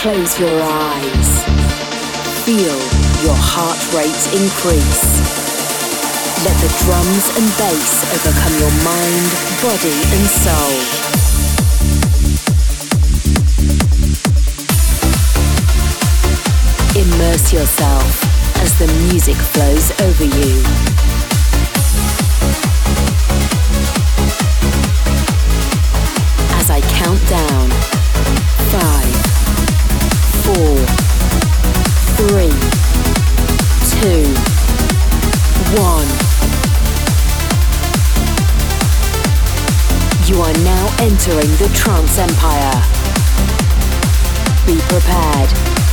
Close your eyes. Feel your heart rate increase. Let the drums and bass overcome your mind, body, and soul. Immerse yourself as the music flows over you. As I count down five, four, three, two, one. You are now entering the trance empire. Be prepared,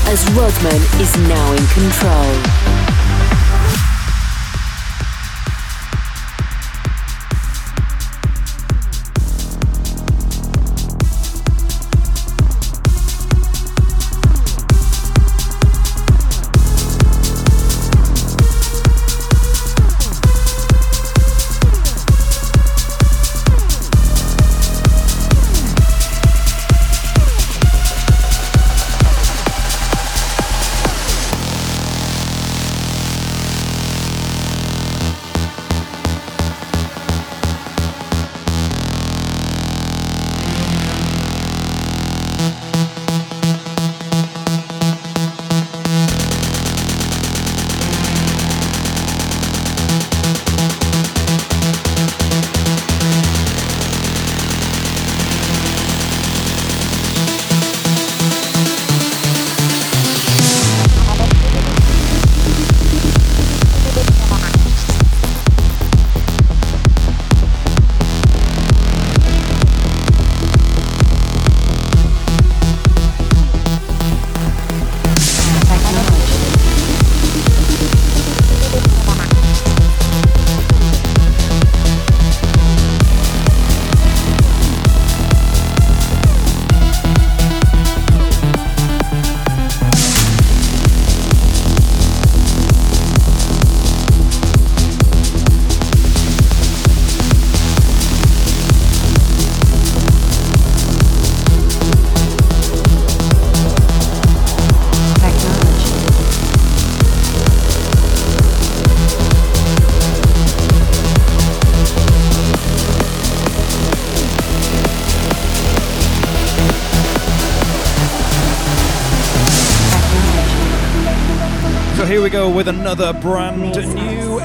as Rodman is now in control. We go with another brand new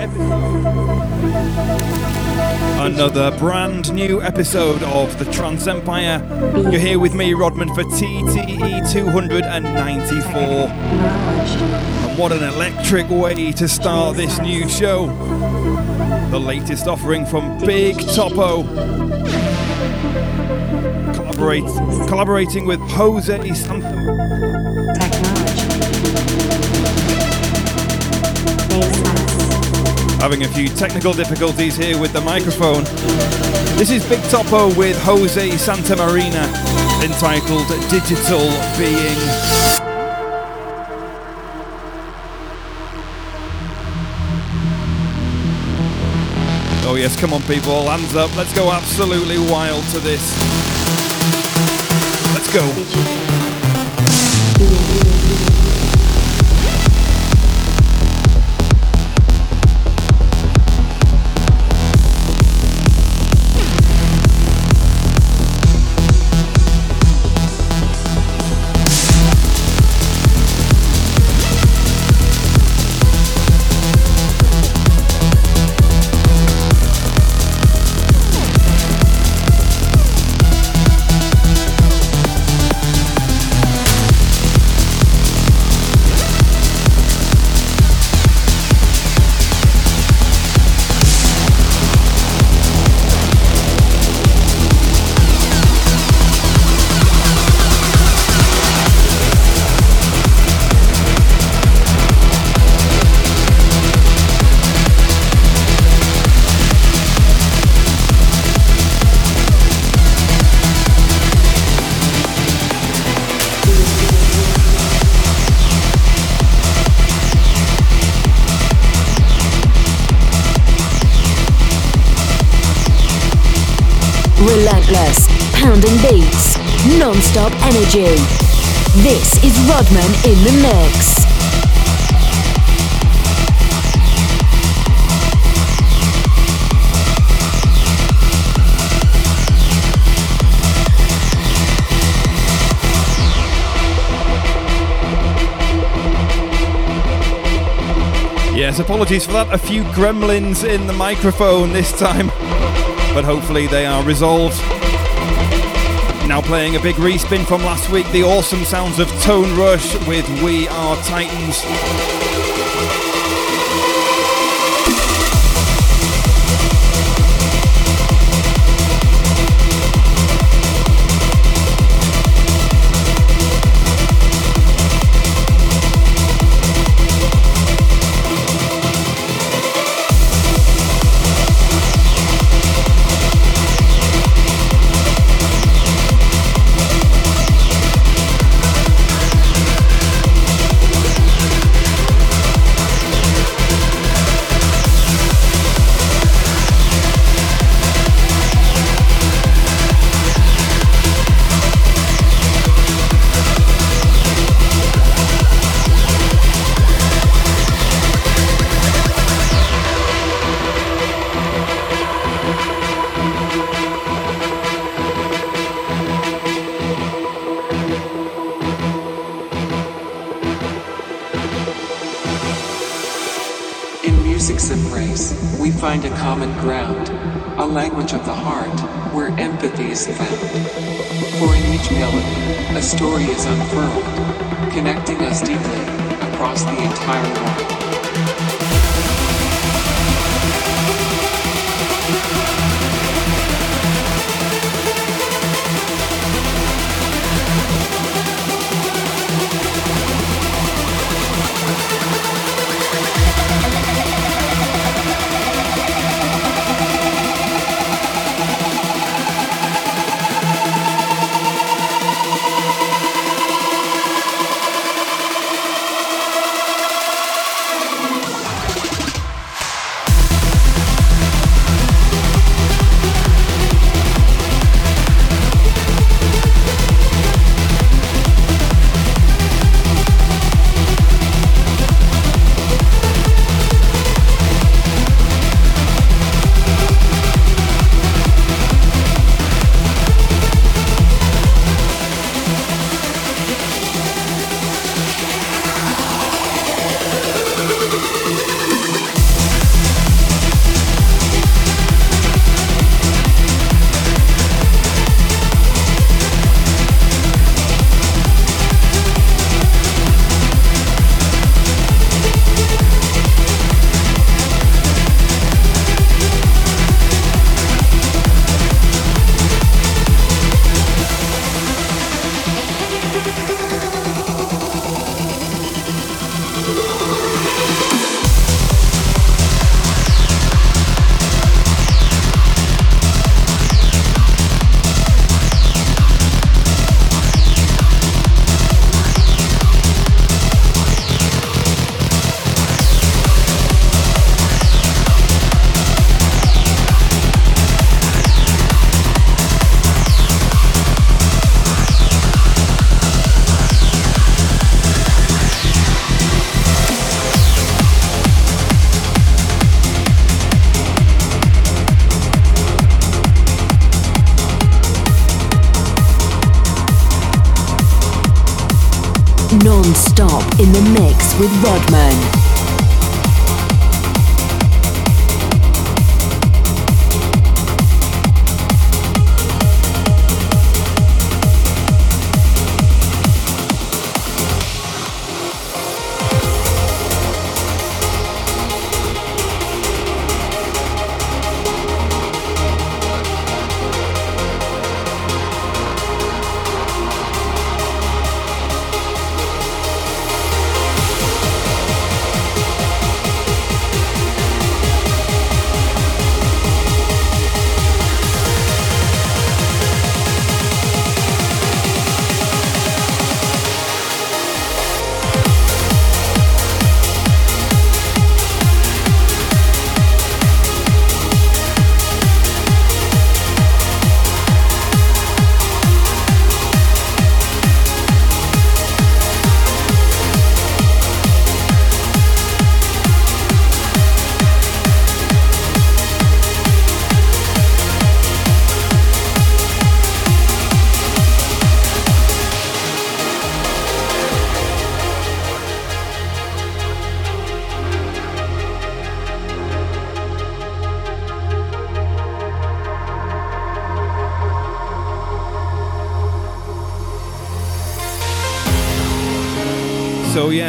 another brand new episode of the Trance Empire. You're here with me, Rodman, for TTE 294. And what an electric way to start this new show! The latest offering from Big Topo. Collaborate, collaborating with Jose Santa. Having a few technical difficulties here with the microphone. This is Bigtopo with Jose Santamarina, entitled Digital Being. Oh, yes, come on, people, hands up. Let's go absolutely wild to this. Let's go. Non-stop energy. This is Rodman in the mix. Yes, apologies for that. A few gremlins in the microphone this time, but hopefully they are resolved. Now playing a big respin from last week, the awesome sounds of Tonerush with We Are Titans. With Rodman.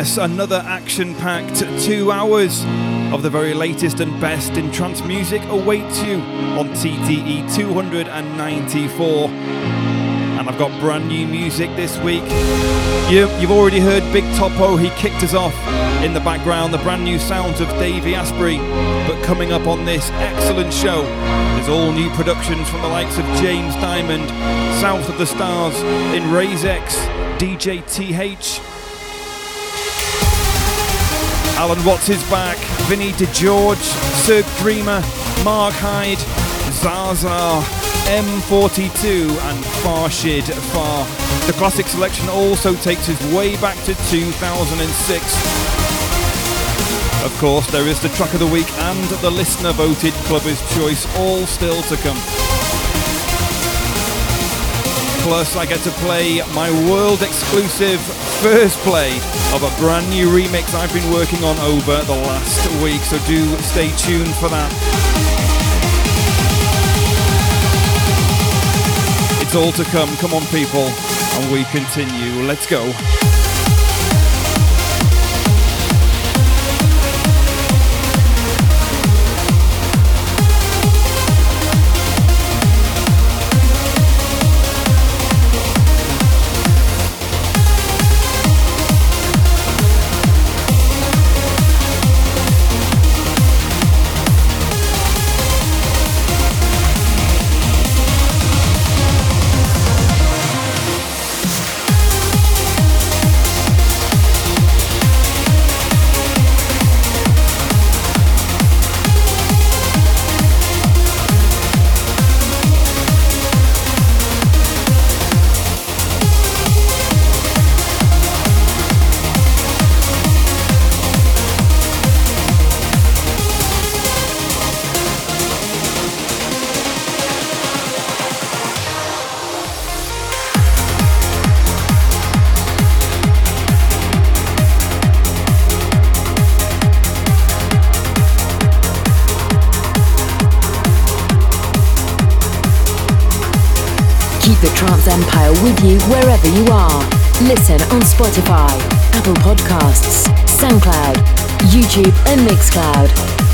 Yes, another action packed two hours of the very latest and best in trance music awaits you on TTE 294. And I've got brand new music this week. You, have already heard Big Topo, he kicked us off in the background, the brand new sounds of Davey Asprey. But coming up on this excellent show is all new productions from the likes of James Dymond, South of the Stars, Inrayzex, DJ TH, Allen Watts is back, Vinny DeGeorge, Sir Dreamer, Mark Hide, Zahzah, M42 and Farshid Farr. The classic selection also takes us way back to 2006. Of course, there is the track of the week and the listener voted clubber's choice, all still to come. Plus, I get to play my world exclusive first play of a brand new remix I've been working on over the last week, so do stay tuned for that. It's all to come. Come on, people. And we continue. Let's go. With you wherever you are. Listen on Spotify, Apple Podcasts, SoundCloud, YouTube, and Mixcloud.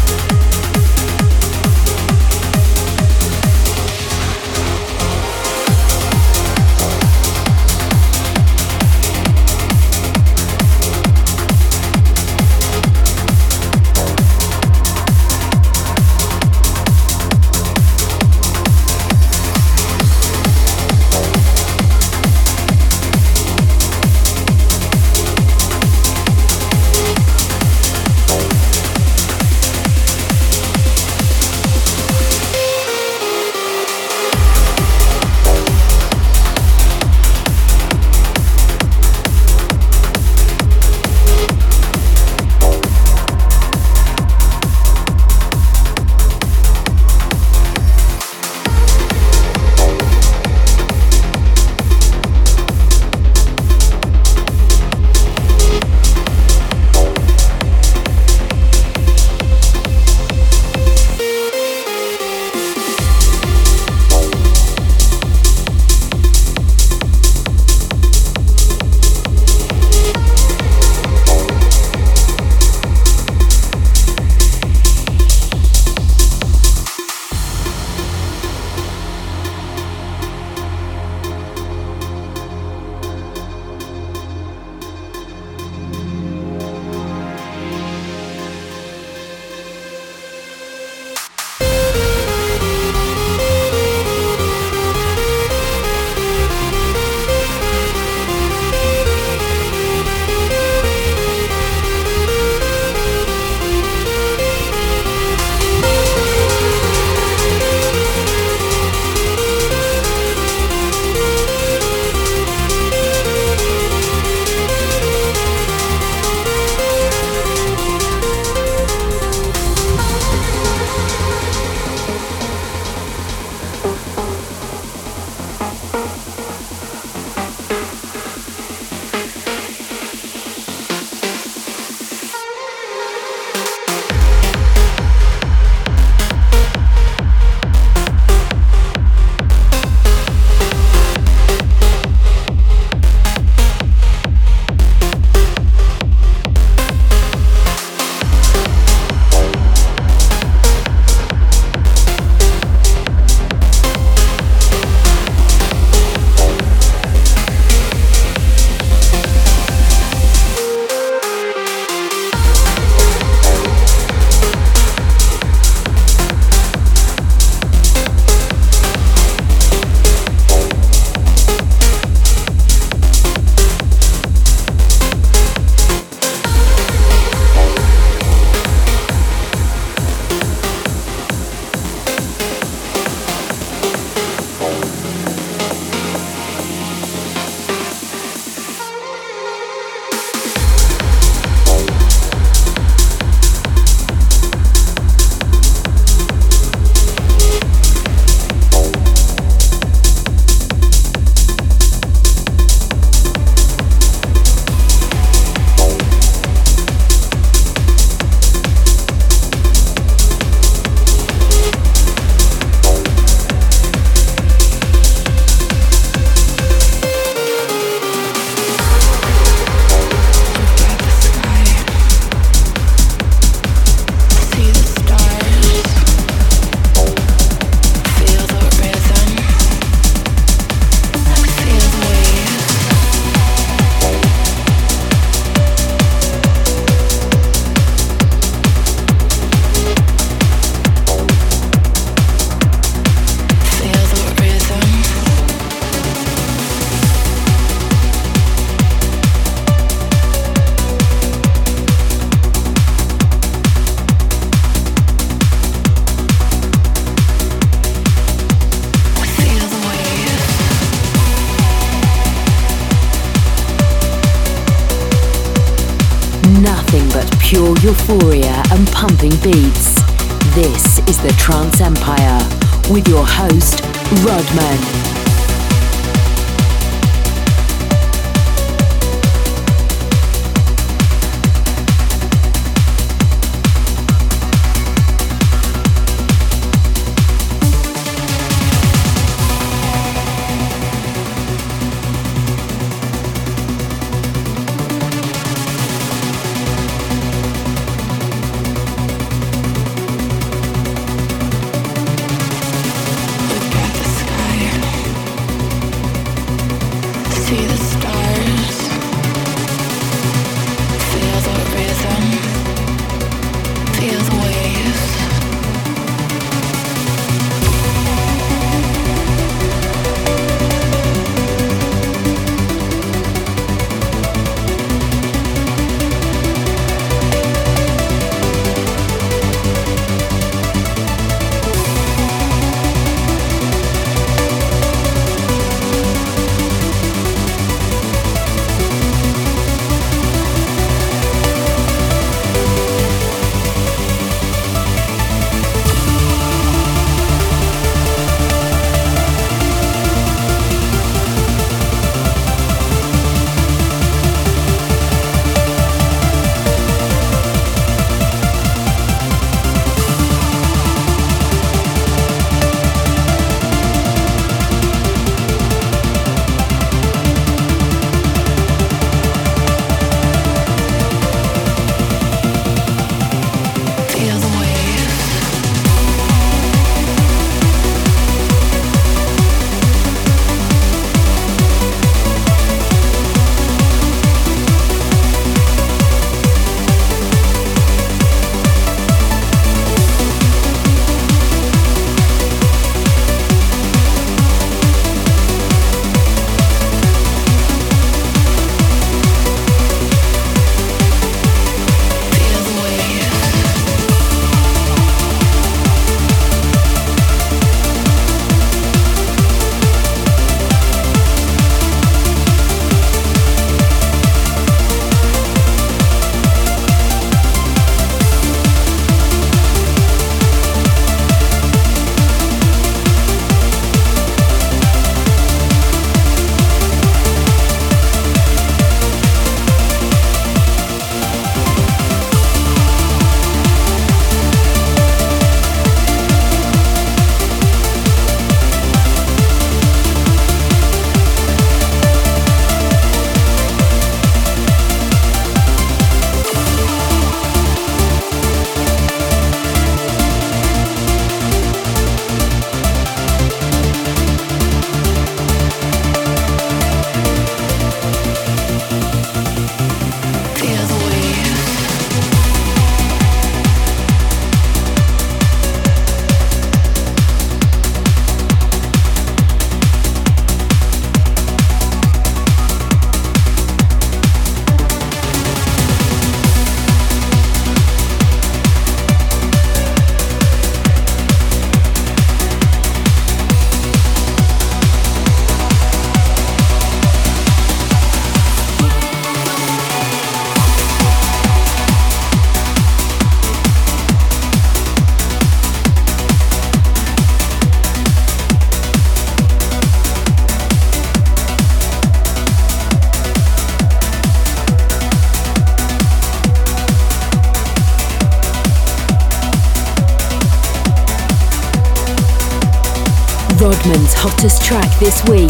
Track this week.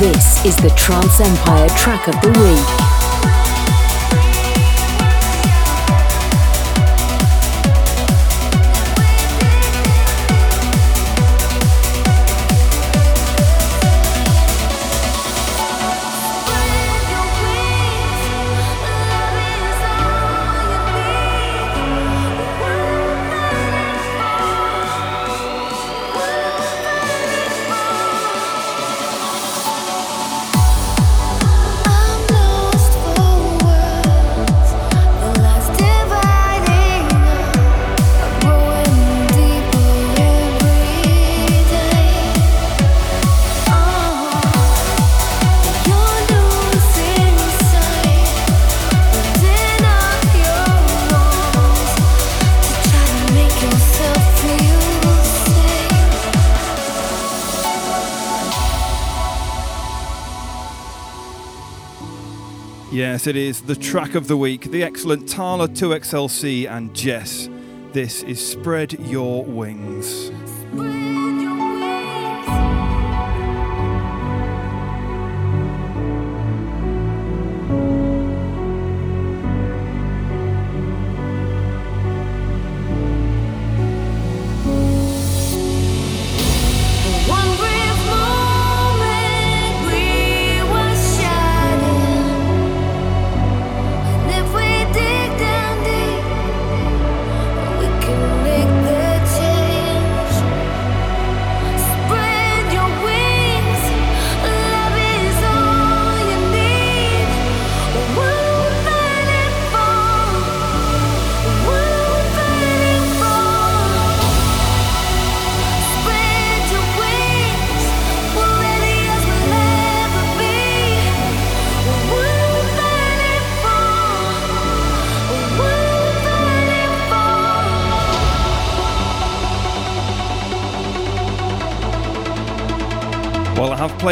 This is the Trance Empire track of the week. Yes, it is the track of the week, the excellent Talla 2XLC and JES. This is Spread Your Wings.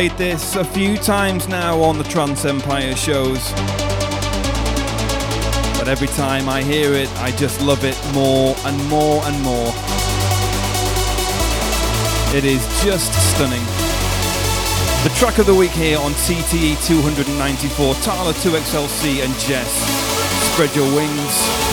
Played this a few times now on the Trance Empire shows. But every time I hear it, I just love it more and more and more. It is just stunning. The track of the week here on TTE 294, Talla 2XLC and JES. Spread your wings.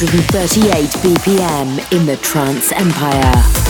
138 BPM in the Trance Empire.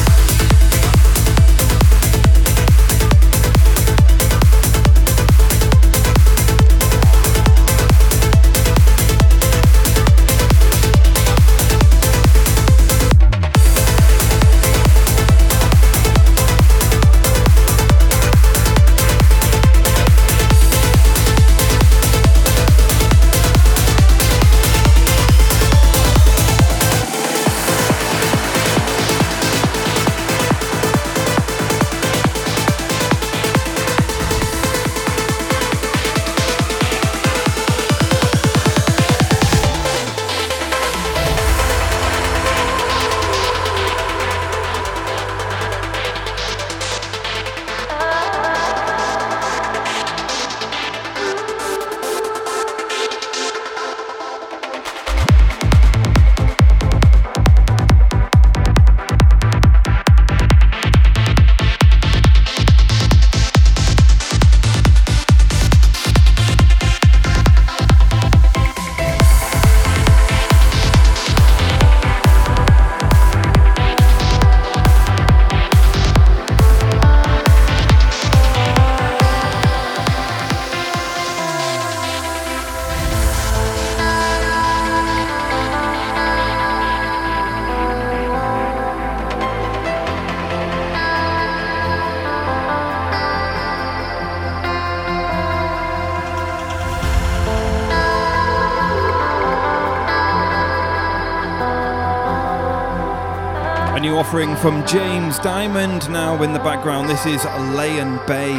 From James Dymond. Now in the background, this is Layan Bay.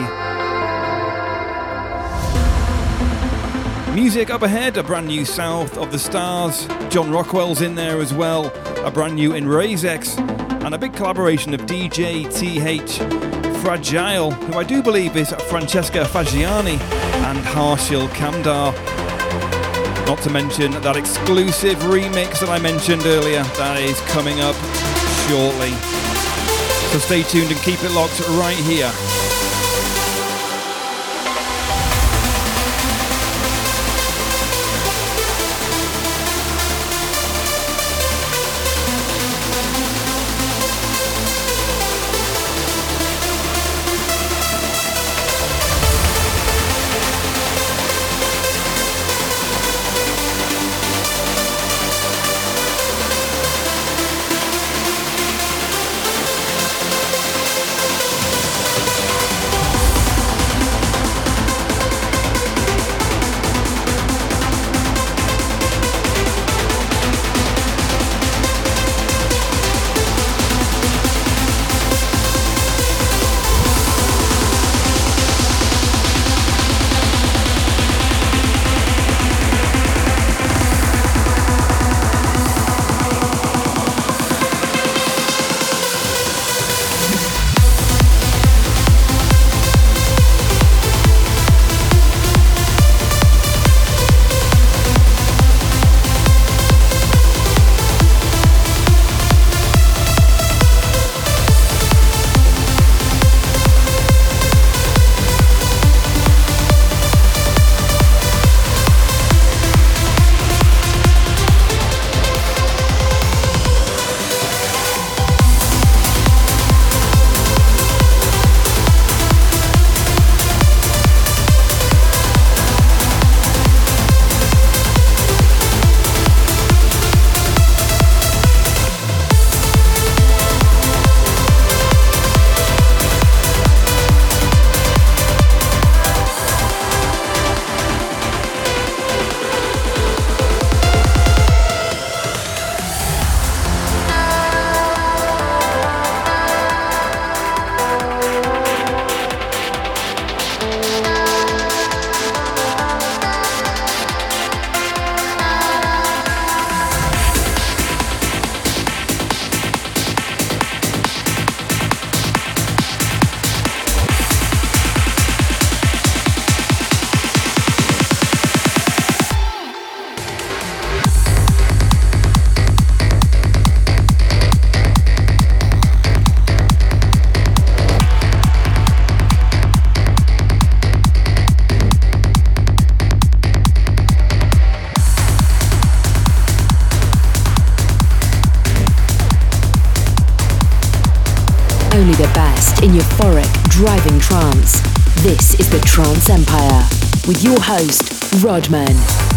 Music up ahead, a brand new South of the Stars. John Rockwell's in there as well, a brand new Inrayzex, and a big collaboration of DJ TH Fragile, who I do believe is Francesca Fagiani and Harshil Kamdar. Not to mention that exclusive remix that I mentioned earlier, that is coming up shortly. So stay tuned and keep it locked right here. Your host, Rodman.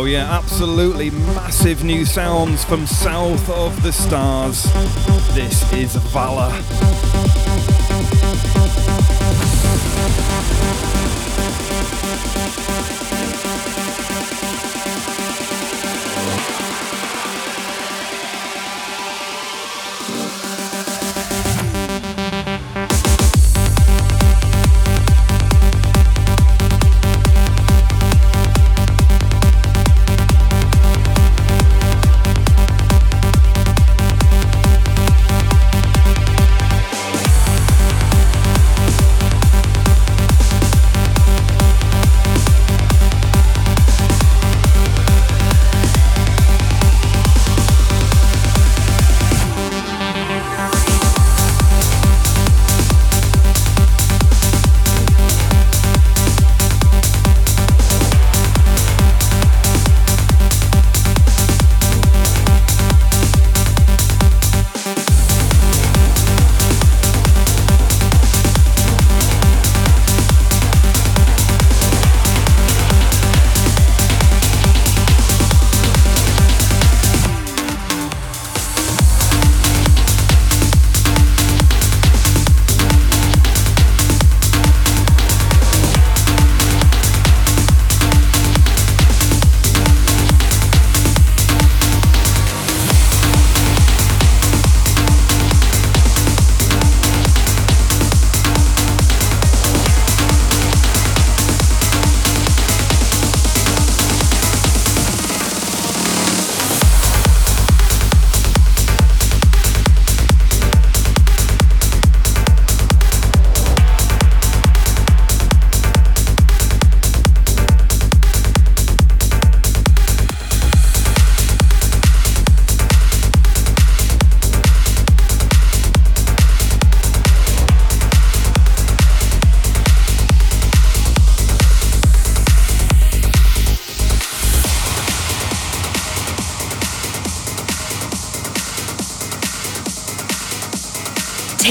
Oh, yeah, absolutely massive new sounds from south of the stars. This is Valour.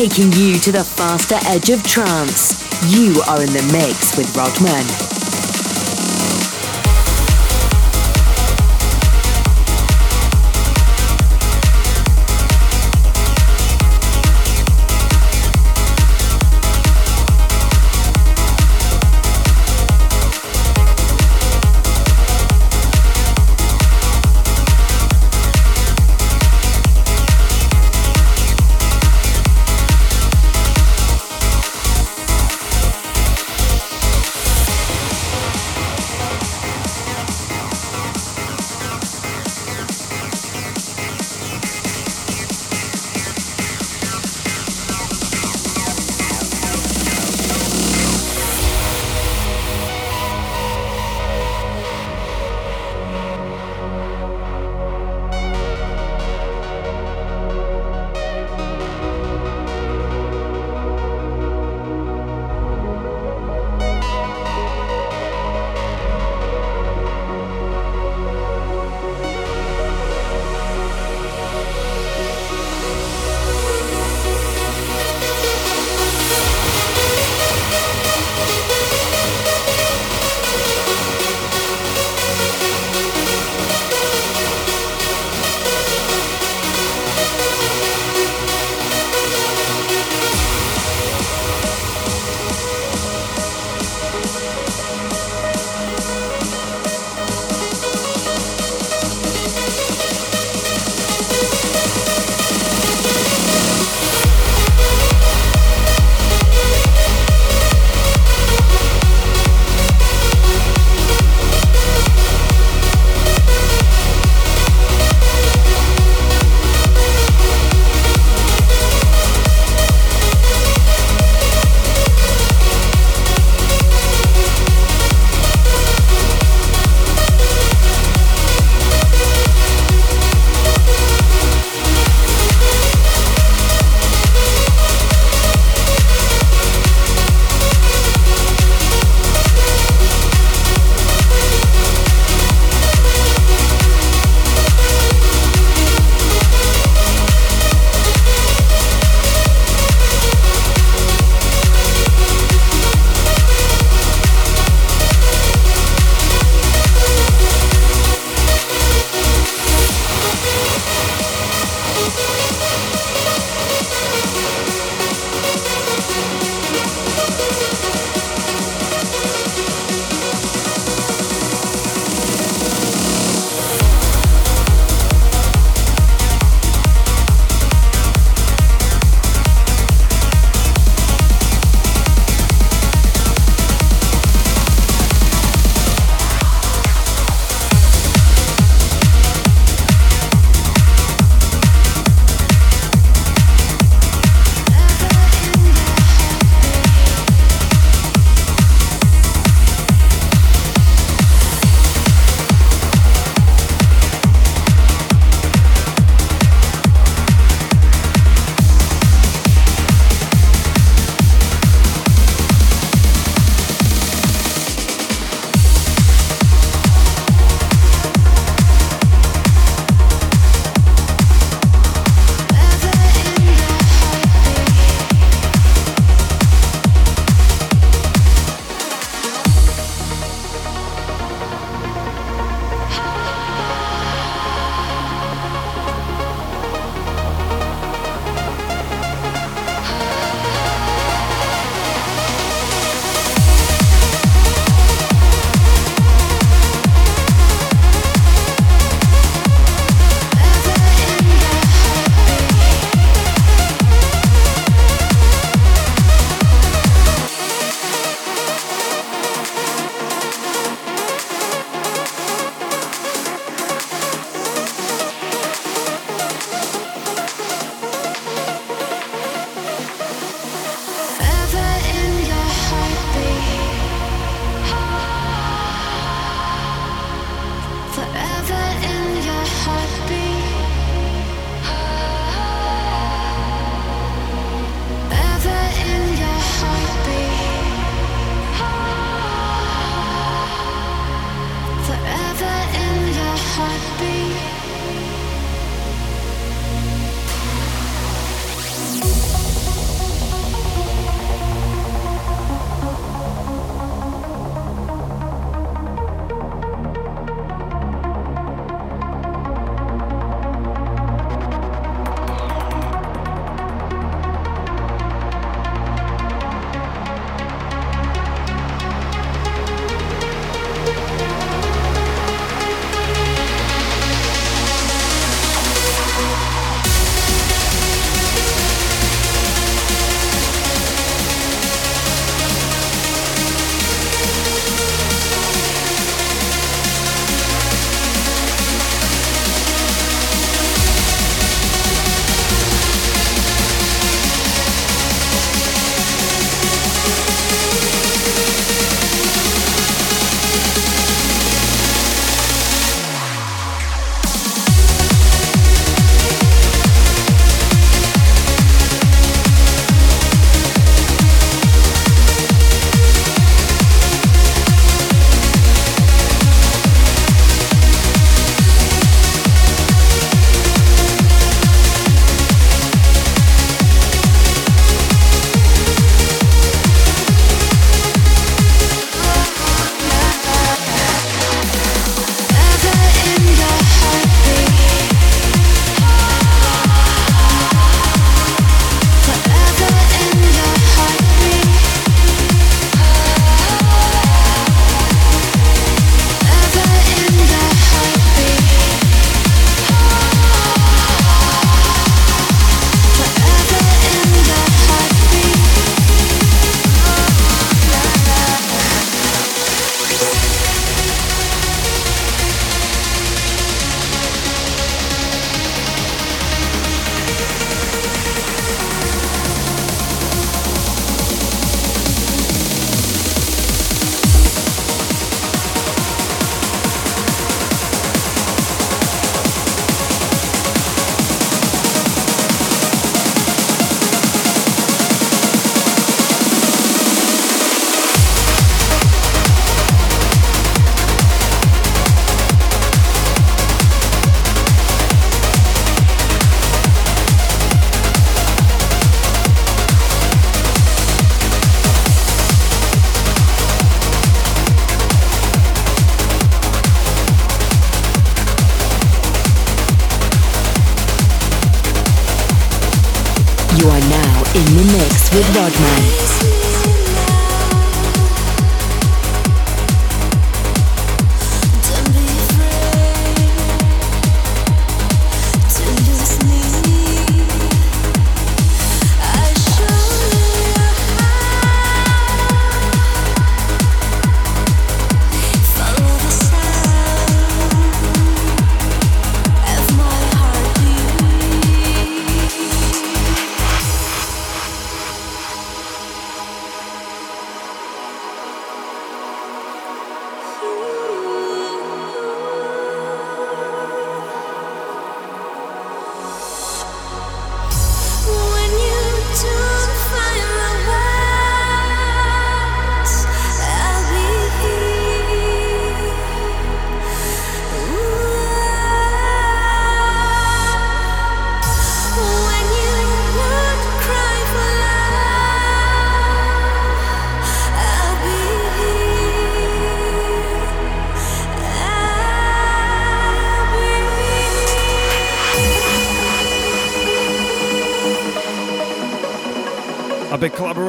Taking you to the faster edge of trance. You are in the mix with Rodman. be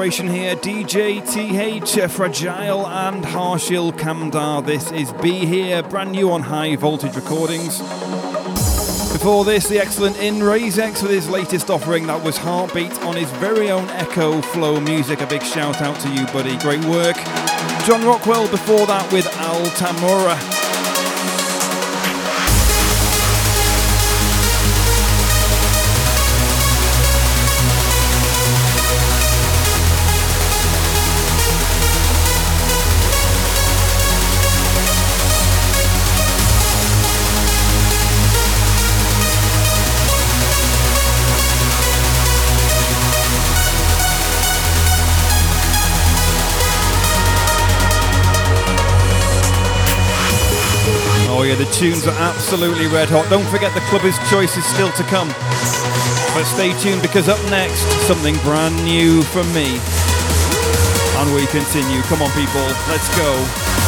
collaboration here DJ TH, Fra.Gile and Harshil Kamdar. This is Be Here, brand new on High Voltage Recordings. Before this, the excellent Inrayzex with his latest offering that was Heartbeat on his very own Echoflow music. A big shout out to you, buddy. Great work. John Rockwell before that with Al Tamura. The tunes are absolutely red hot. Don't forget the clubber's choice is still to come. But stay tuned because up next, something brand new from me. And we continue. Come on, people, let's go.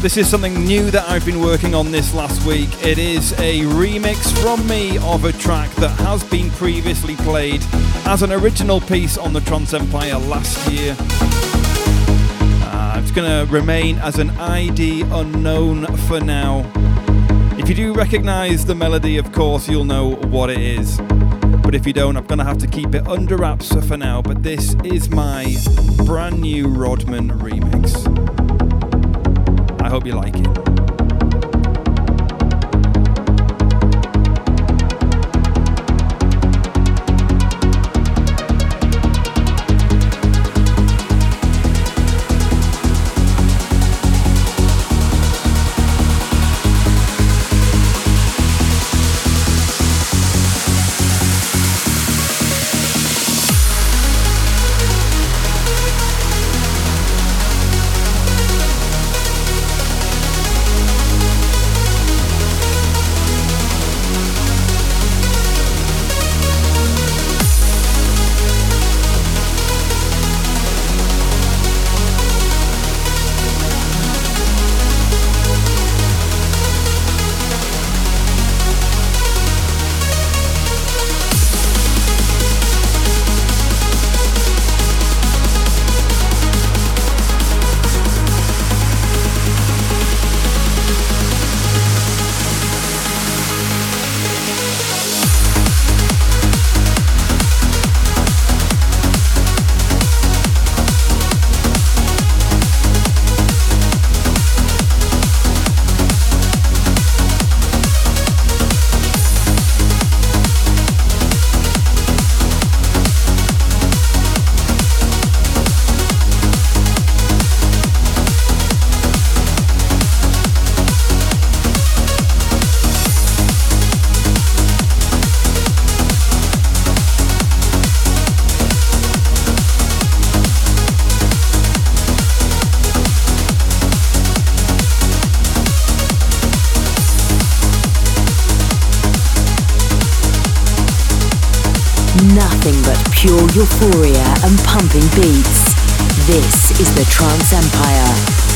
This is something new that I've been working on this last week. It is a remix from me of a track that has been previously played as an original piece on the Trance Empire last year. Uh, it's going to remain as an ID unknown for now. If you do recognize the melody, of course, you'll know what it is. But if you don't, I'm going to have to keep it under wraps for now. But this is my brand new Rodman remix. Hope you like it. Euphoria and pumping beats. This is the Trance Empire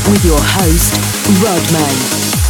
with your host, Rodman.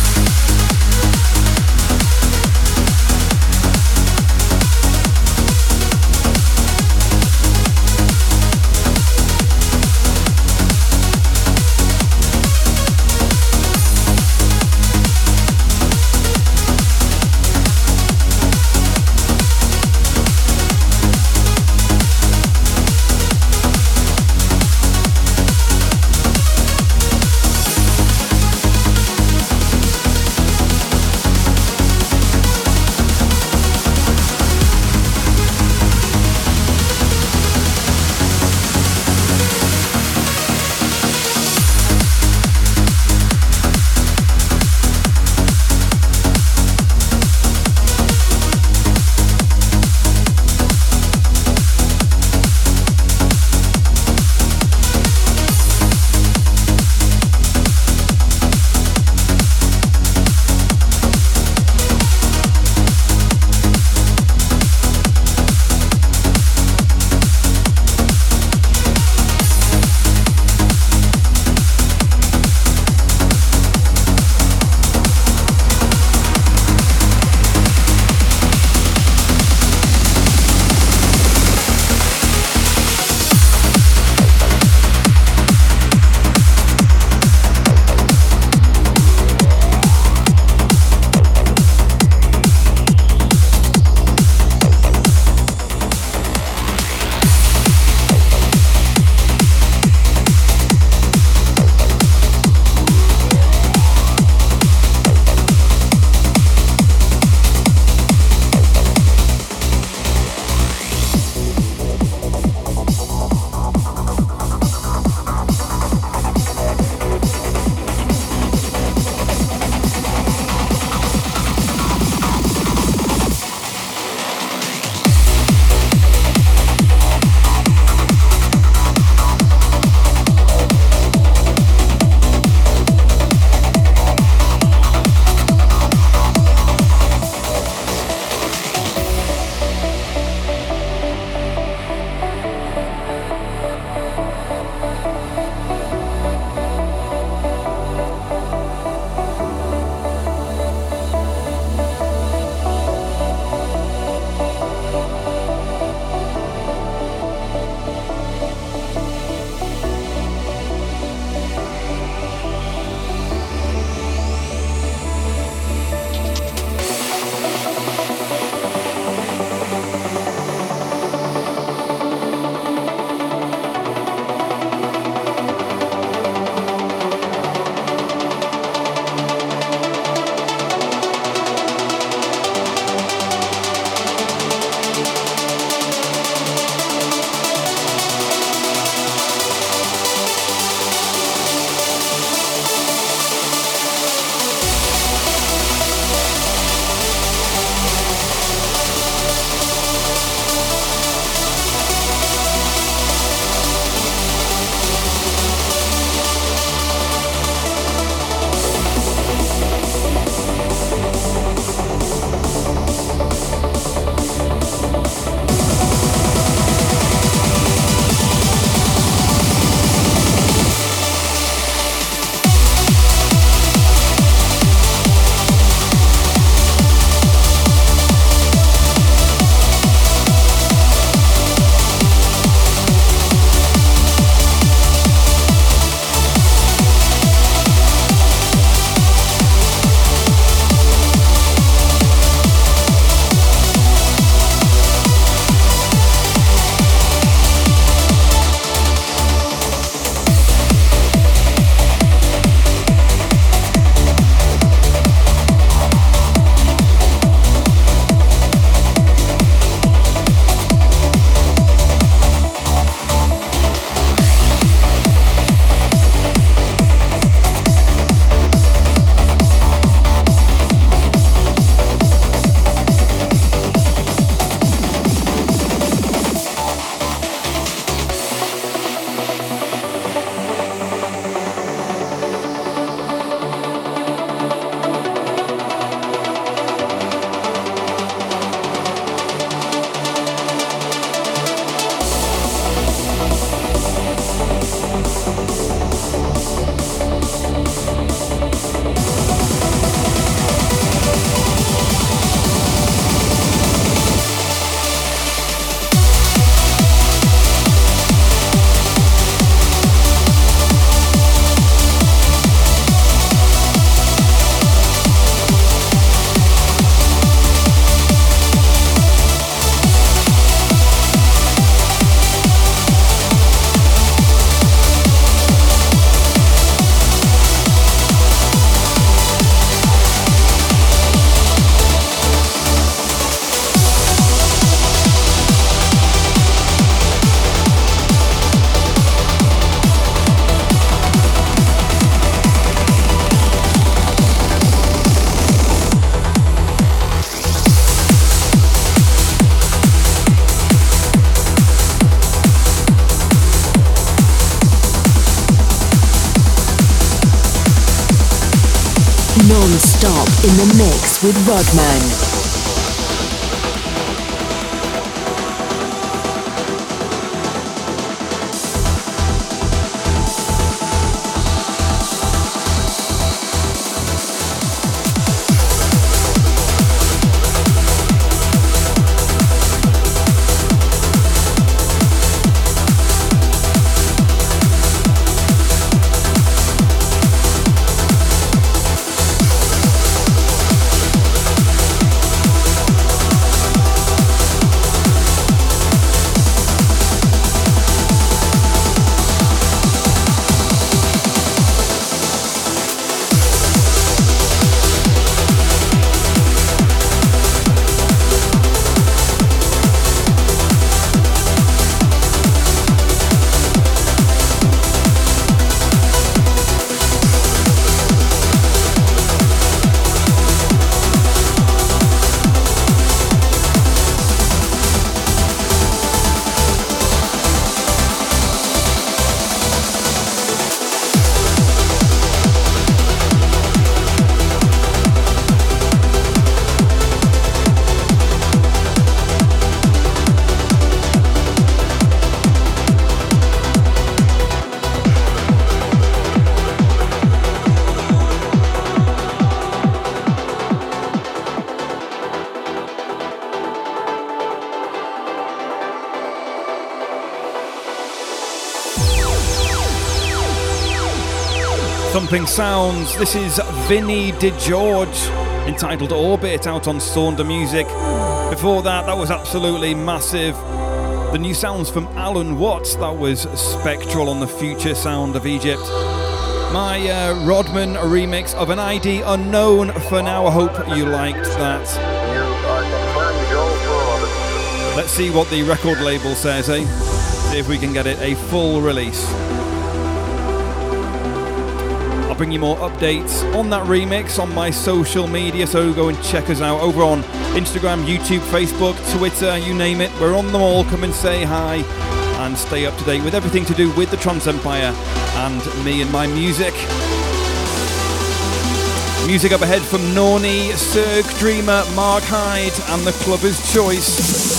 With Rodman. Thumping sounds. This is Vinny DeGeorge, entitled Orbit, out on Suanda Music. Before that, that was absolutely massive. The new sounds from Allen Watts, that was Spectral on the future sound of Egypt. My uh, Rodman remix of an ID unknown for now. I hope you liked that. Let's see what the record label says, eh? See if we can get it a full release. I'll bring you more updates on that remix on my social media, so go and check us out over on Instagram, YouTube, Facebook, Twitter, you name it. We're on them all. Come and say hi and stay up to date with everything to do with the Trance Empire and me and my music. Music up ahead from Norni, SergDreamer, Mark Hide, and the Clubber's Choice.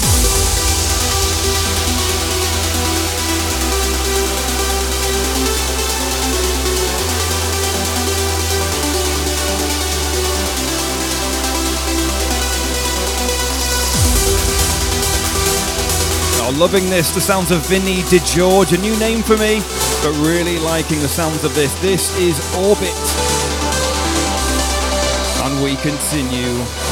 Loving this. The sounds of Vinny DeGeorge, a new name for me, but really liking the sounds of this. This is Orbit. And we continue.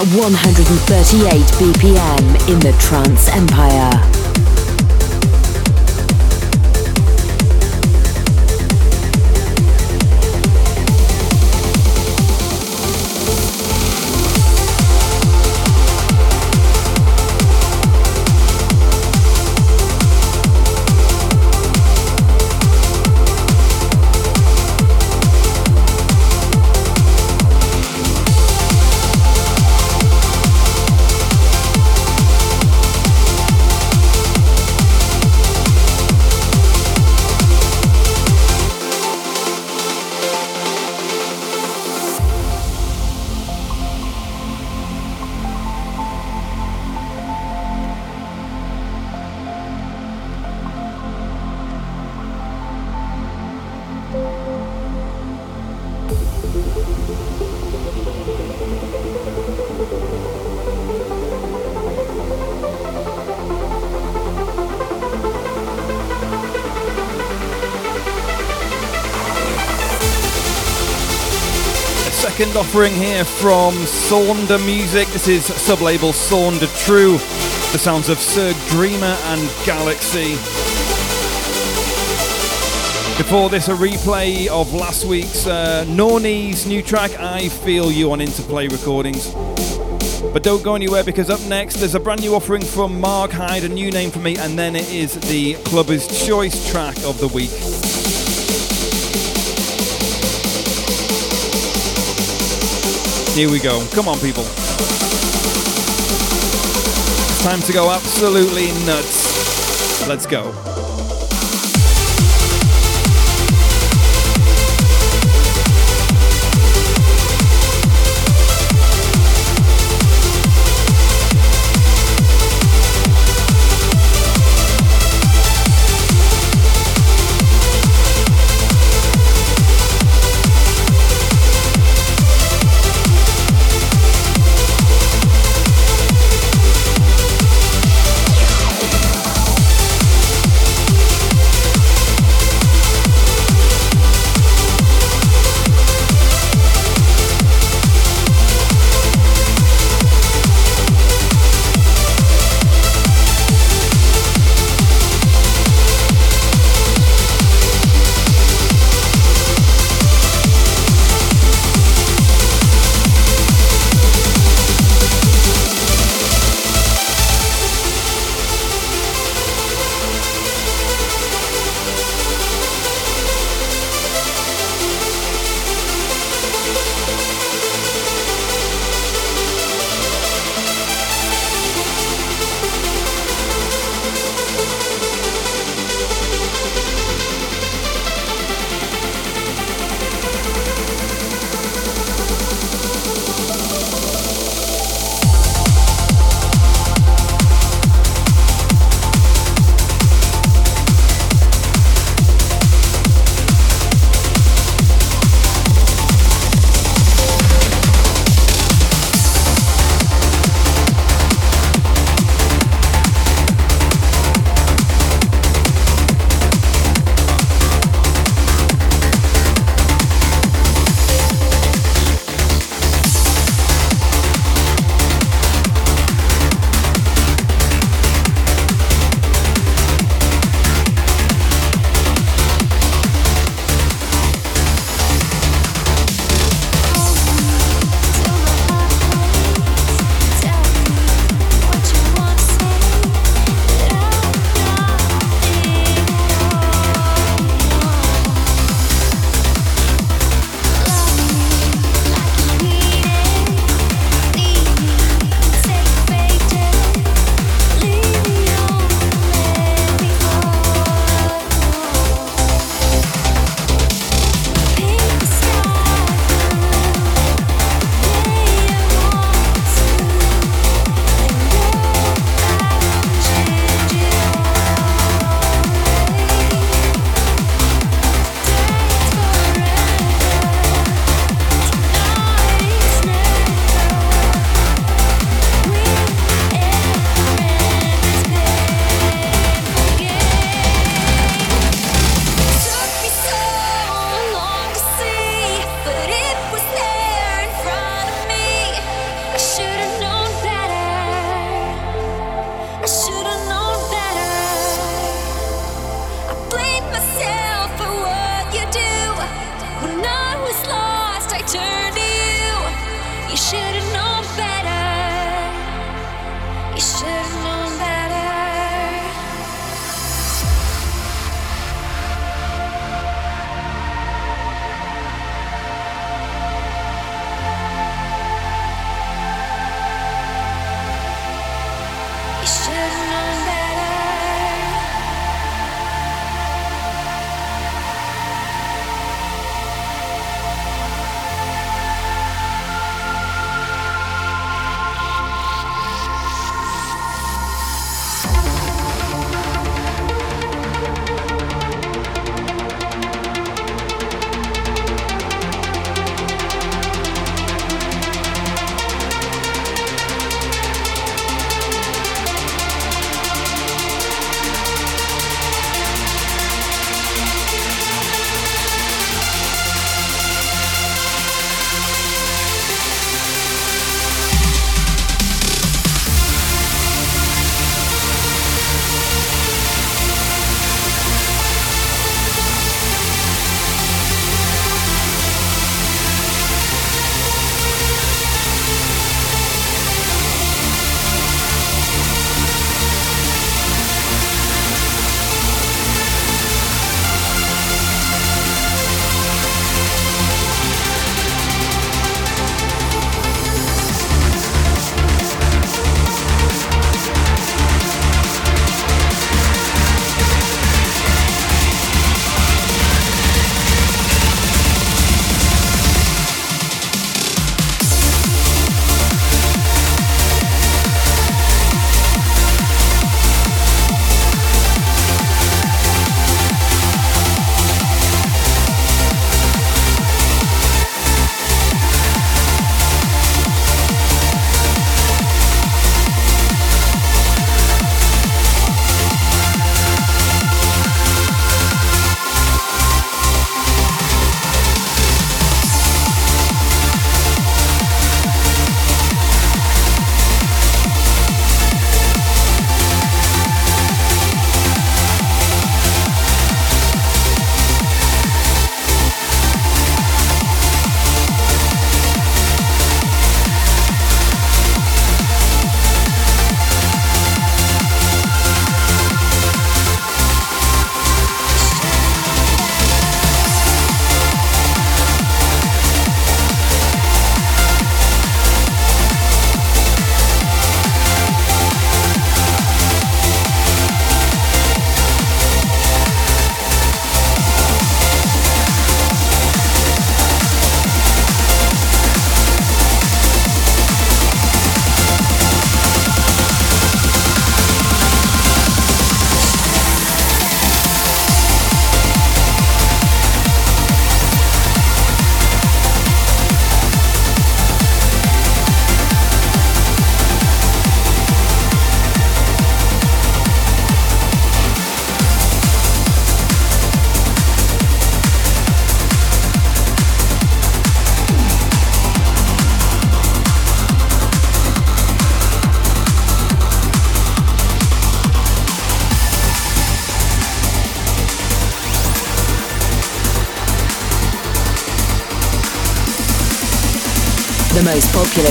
At 138 BPM in the Trance Empire. Offering here from Suanda Music. This is sublabel Suanda True. The sounds of Sir Dreamer and Galaxy. Before this, a replay of last week's uh, Norni's new track, I Feel You, on Interplay Recordings. But don't go anywhere because up next there's a brand new offering from Mark Hide, a new name for me, and then it is the Clubber's Choice track of the week. Here we go. Come on, people. It's time to go absolutely nuts. Let's go.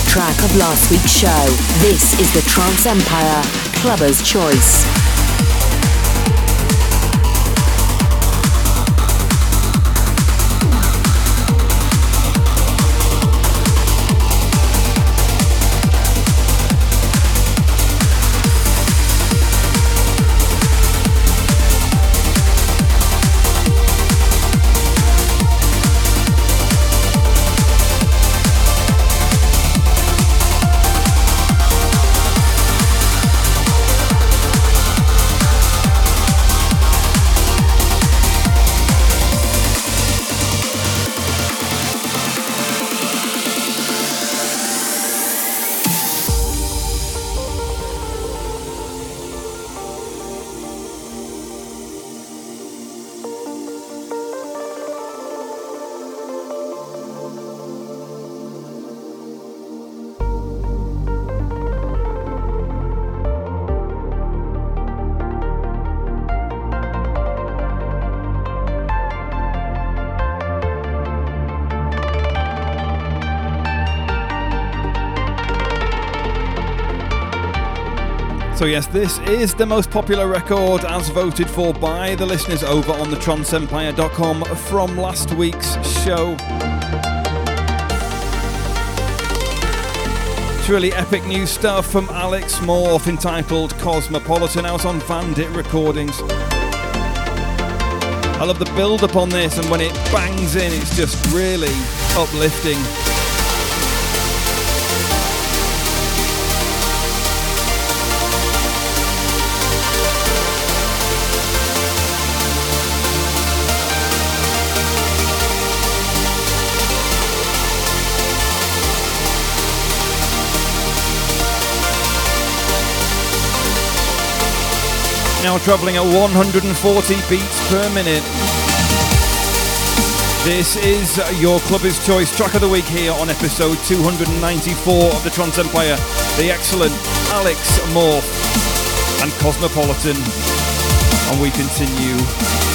Track of last week's show. This is the Trance Empire Clubber's Choice. Yes, this is the most popular record as voted for by the listeners over on the tranceempire.com from last week's show. Truly epic new stuff from Alex Morph entitled Cosmopolitan out on Vandit Recordings. I love the build up on this, and when it bangs in, it's just really uplifting. Now travelling at 140 beats per minute. This is your Clubber's Choice track of the week here on episode 294 of the Trance Empire. The excellent Alex Morph and Cosmopolitan. And we continue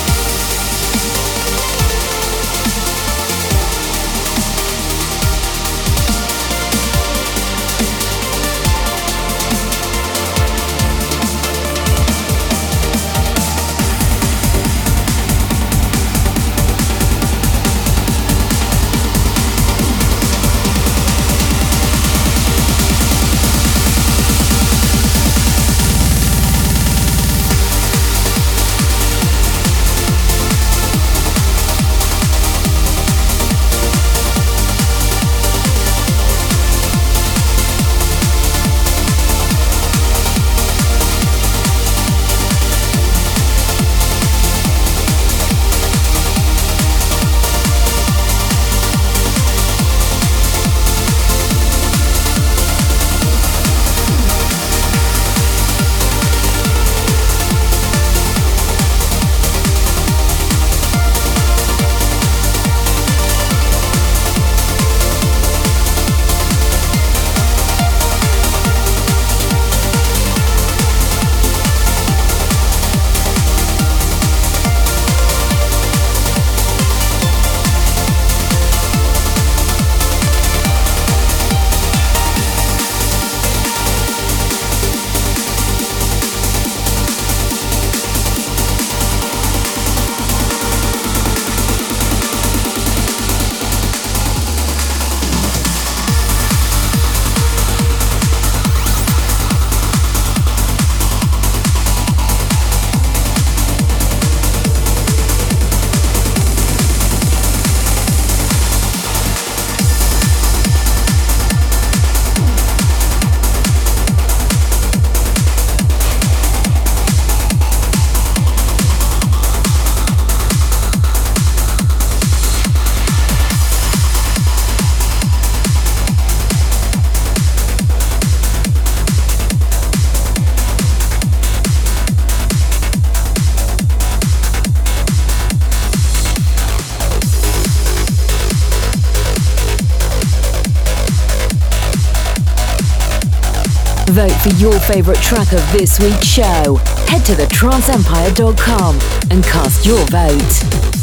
for your favourite track of this week's show. Head to thetranceempire.com and cast your vote.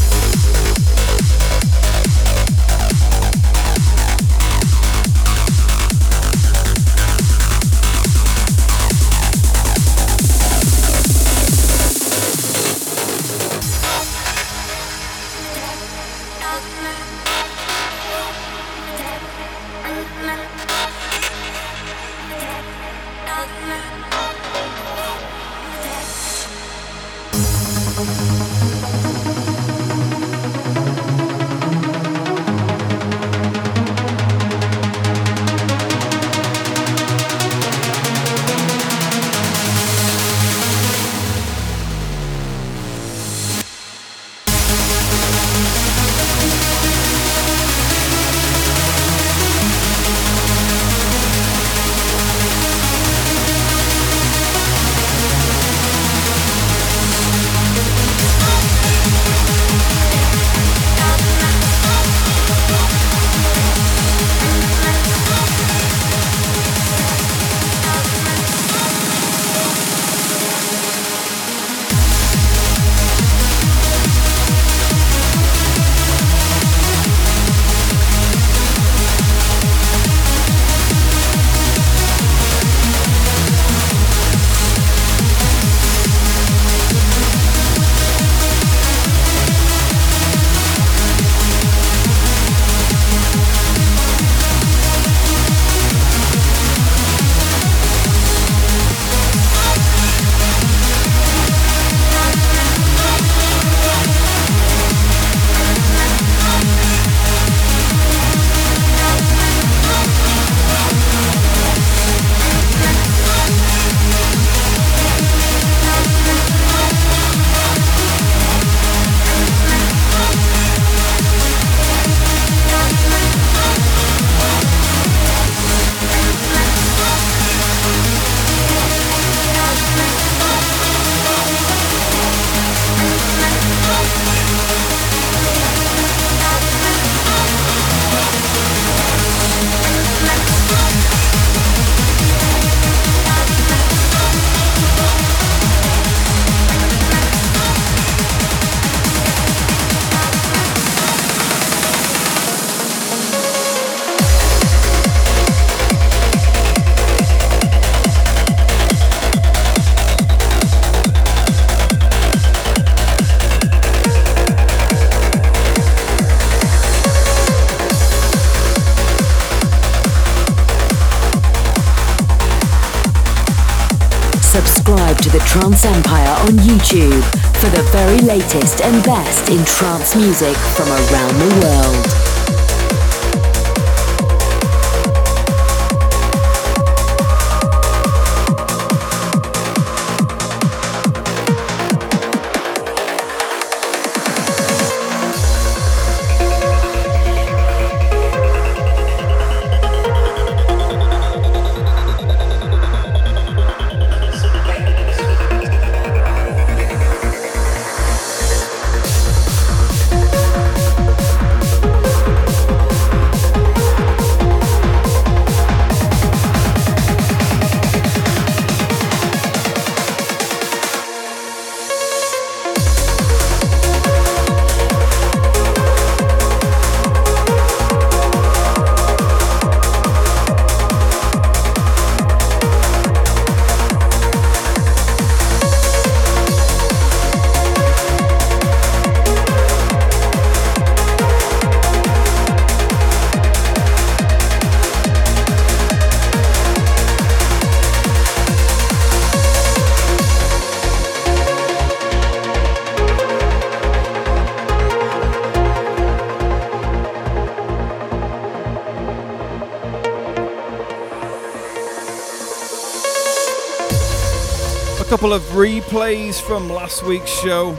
YouTube for the very latest and best in trance music from around the world. Couple of replays from last week's show.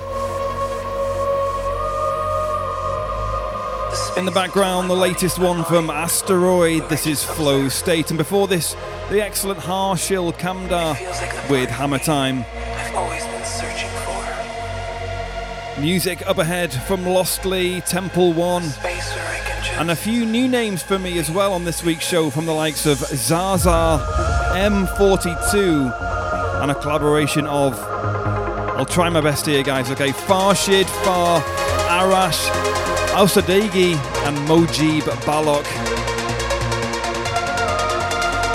In the background, the latest one from Asteroid. This is Flow State. And before this, the excellent Harshil Kamdar with Hammer Time. Music up ahead from Lostly, Temple One. And a few new names for me as well on this week's show from the likes of Zahzah, M42, and a collaboration of, I'll try my best here, guys, okay? Farshid, Farr, Arash, Ausadegi, and Mojib Balok.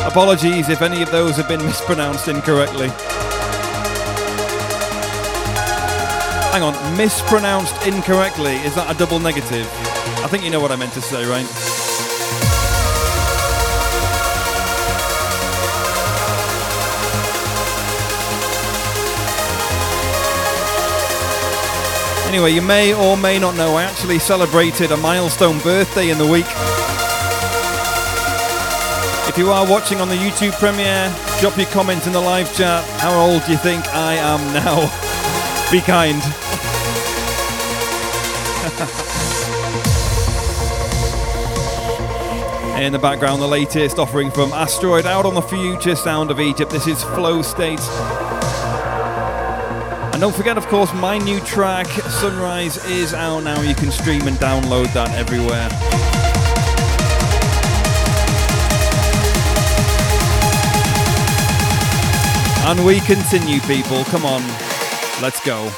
Apologies if any of those have been mispronounced incorrectly. Hang on, mispronounced incorrectly, is that a double negative? I think you know what I meant to say, right? Anyway, you may or may not know I actually celebrated a milestone birthday in the week. If you are watching on the YouTube premiere, drop your comment in the live chat. How old do you think I am now? Be kind. in the background, the latest offering from Asteroid out on the future sound of Egypt. This is Flow State. And don't forget, of course, my new track, Sunrise, is out now. You can stream and download that everywhere. And we continue, people. Come on, let's go.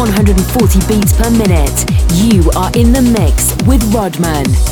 140 beats per minute. You are in the mix with Rodman.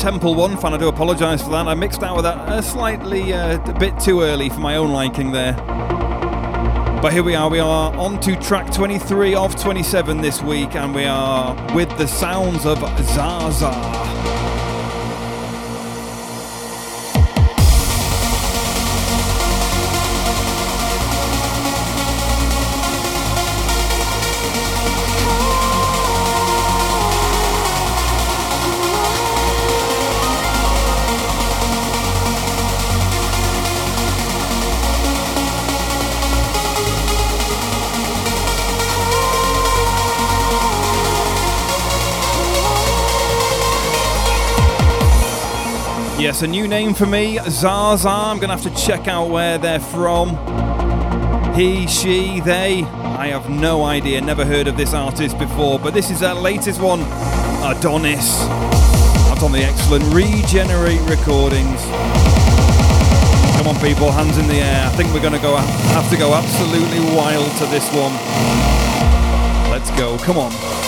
Temple One fan, I do apologise for that. I mixed out with that slightly uh, a bit too early for my own liking there. But here we are, we are on to track 23 of 27 this week, and we are with the sounds of Zahzah. Yes, a new name for me, Zahzah. I'm going to have to check out where they're from. He, she, they. I have no idea, never heard of this artist before, but this is their latest one, Adonis. Out on the excellent Regenerate recordings. Come on, people, hands in the air. I think we're going to go have to go absolutely wild to this one. Let's go, come on.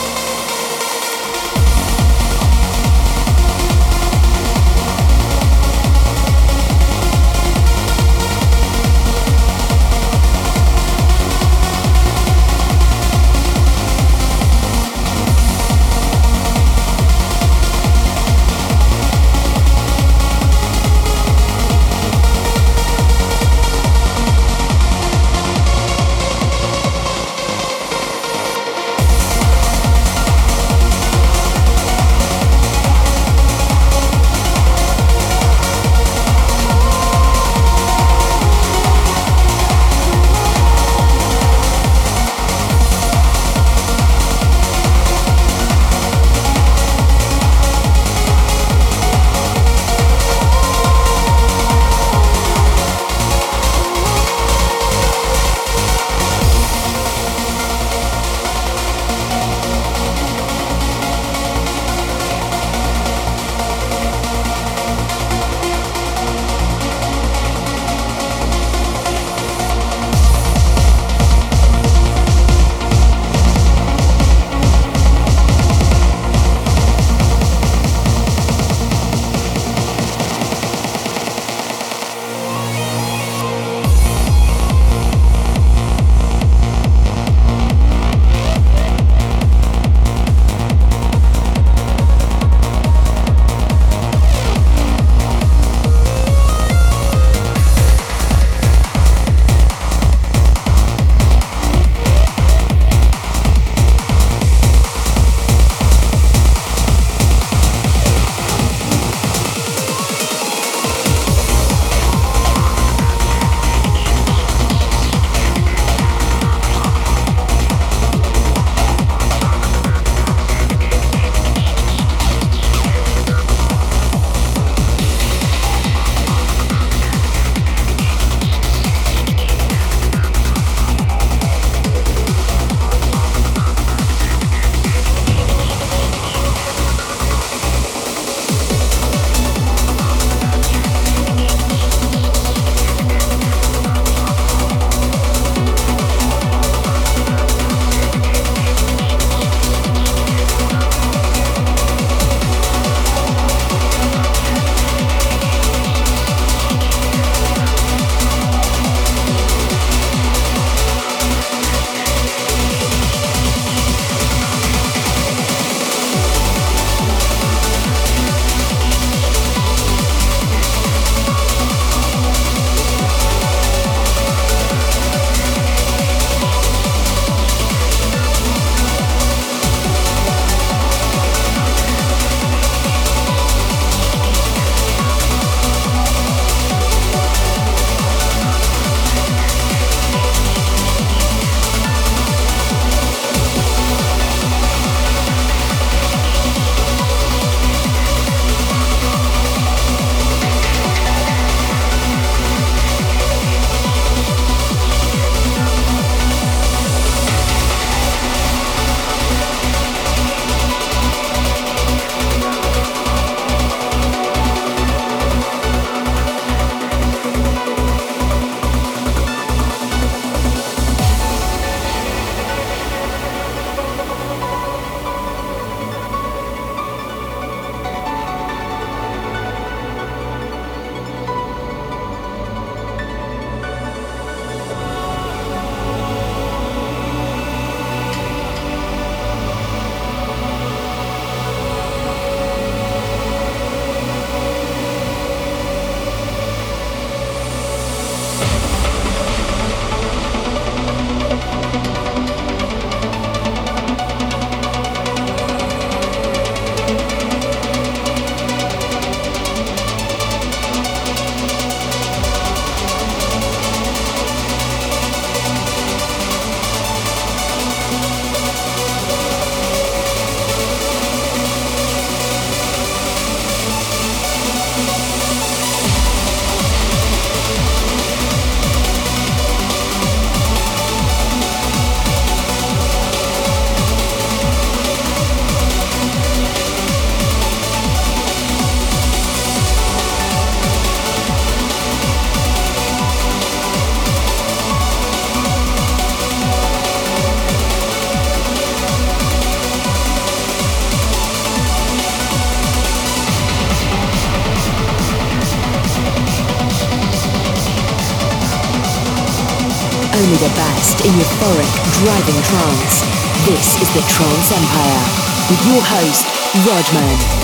Driving trance. This is the Trance Empire with your host, Rodman.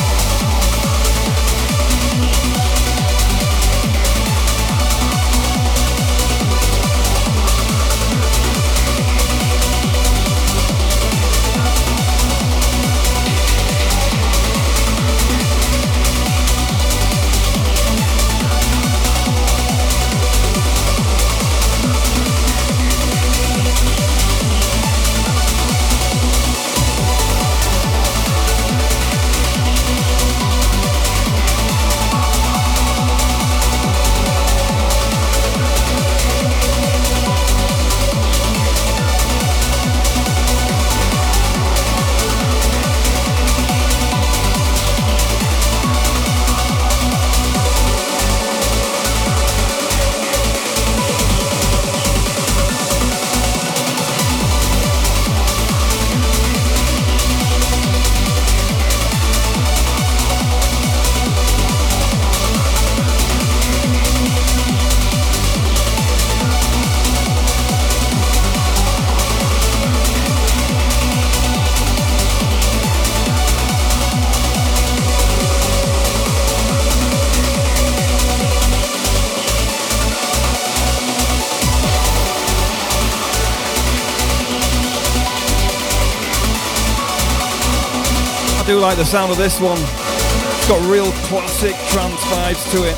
Like the sound of this one. It's got real classic trance vibes to it.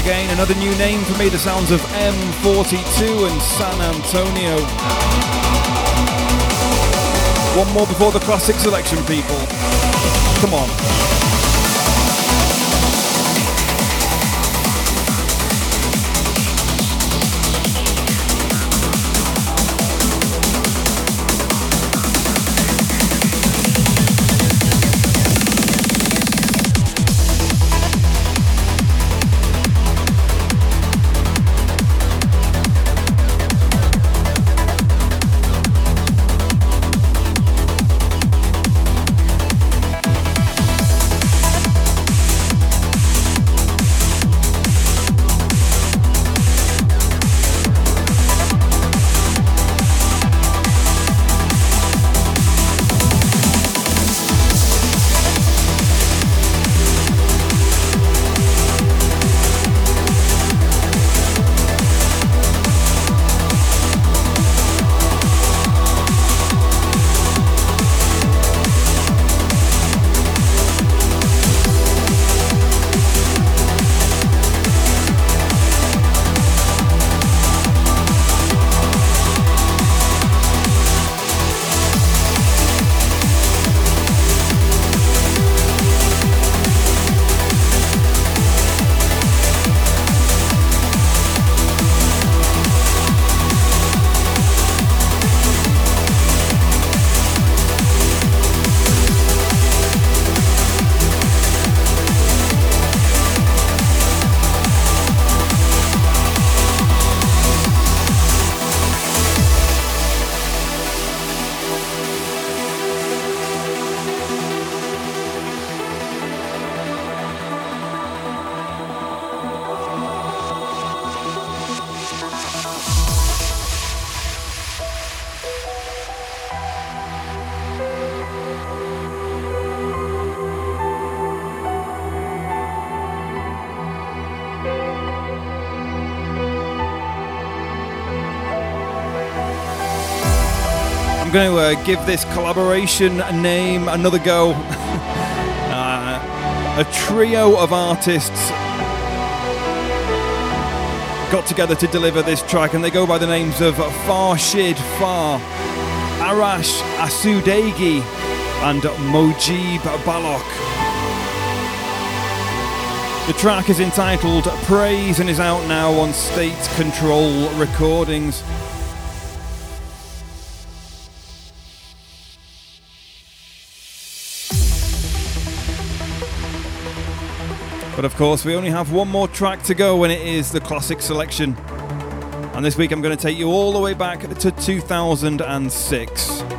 Again, another new name for me, the sounds of M42 and San Antonio. One more before the classic selection, people. Come on. Give this collaboration name, another go. uh, a trio of artists got together to deliver this track, and they go by the names of Farshid Farr, Arash Asudegi, and Mojib Balok. The track is entitled Praise and is out now on State Control Recordings. But of course, we only have one more track to go when it is the classic selection. And this week I'm going to take you all the way back to 2006.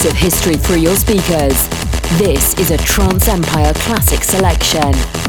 Piece of history through your speakers. This is a Trance Empire Classic Selection.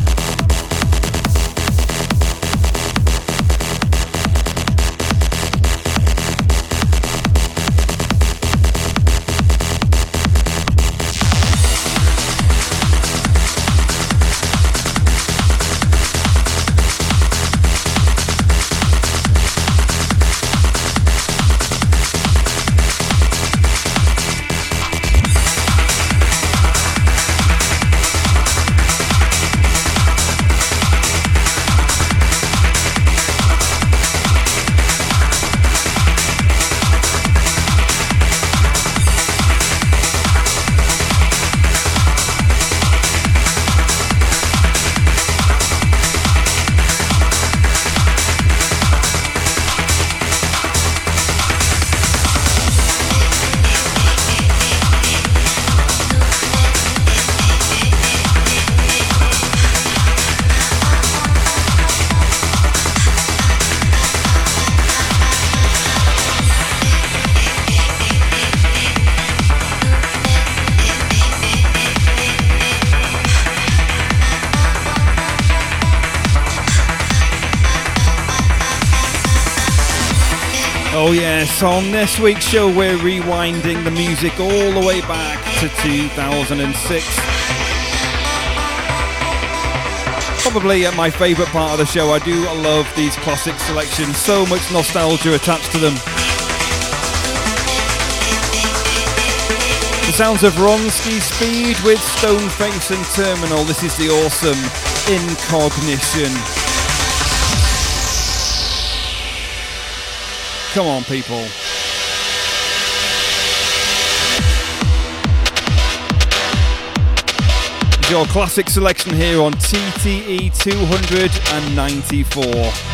On this week's show, we're rewinding the music all the way back to 2006. Probably uh, my favourite part of the show. I do love these classic selections, so much nostalgia attached to them. The sounds of Ronski Speed with Stoneface and Terminal. This is the awesome Incognition. Come on, people. Your classic selection here on TTE 294.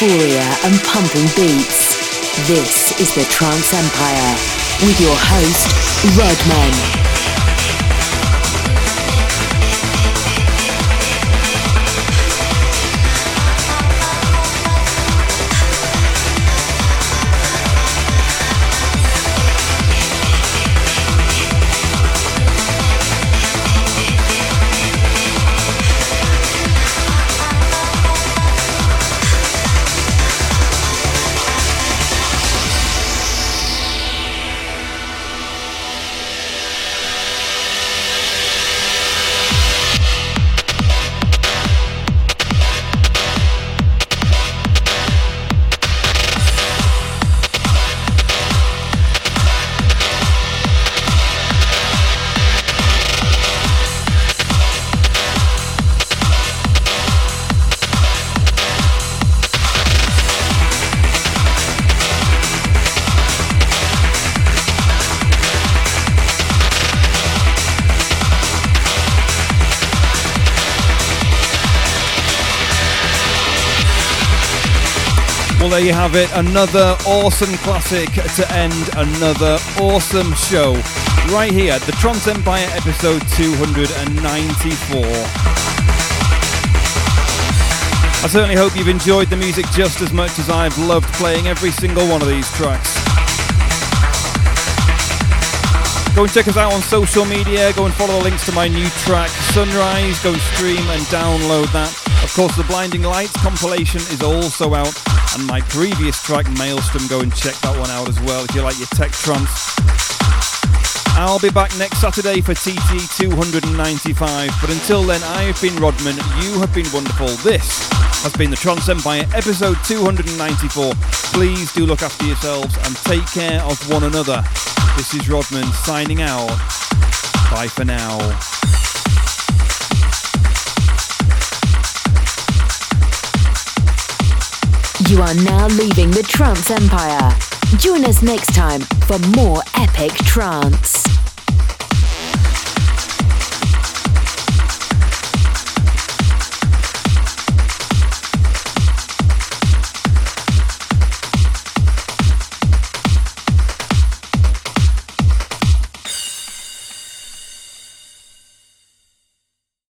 Euphoria and pumping beats. This is the Trance Empire with your host, Rodman. It. Another awesome classic to end another awesome show. Right here, the Trance Empire episode 294. I certainly hope you've enjoyed the music just as much as I've loved playing every single one of these tracks. Go and check us out on social media. Go and follow the links to my new track, Sunrise. Go stream and download that. Of course, the Blinding Lights compilation is also out, and my previous track, Maelstrom. Go and check that one out as well if you like your tech trance. I'll be back next Saturday for TT 295. But until then, I have been Rodman. You have been wonderful. This has been the Trance Empire, episode 294. Please do look after yourselves and take care of one another. This is Rodman signing out. Bye for now. You are now leaving the Trance Empire. Join us next time for more epic trance.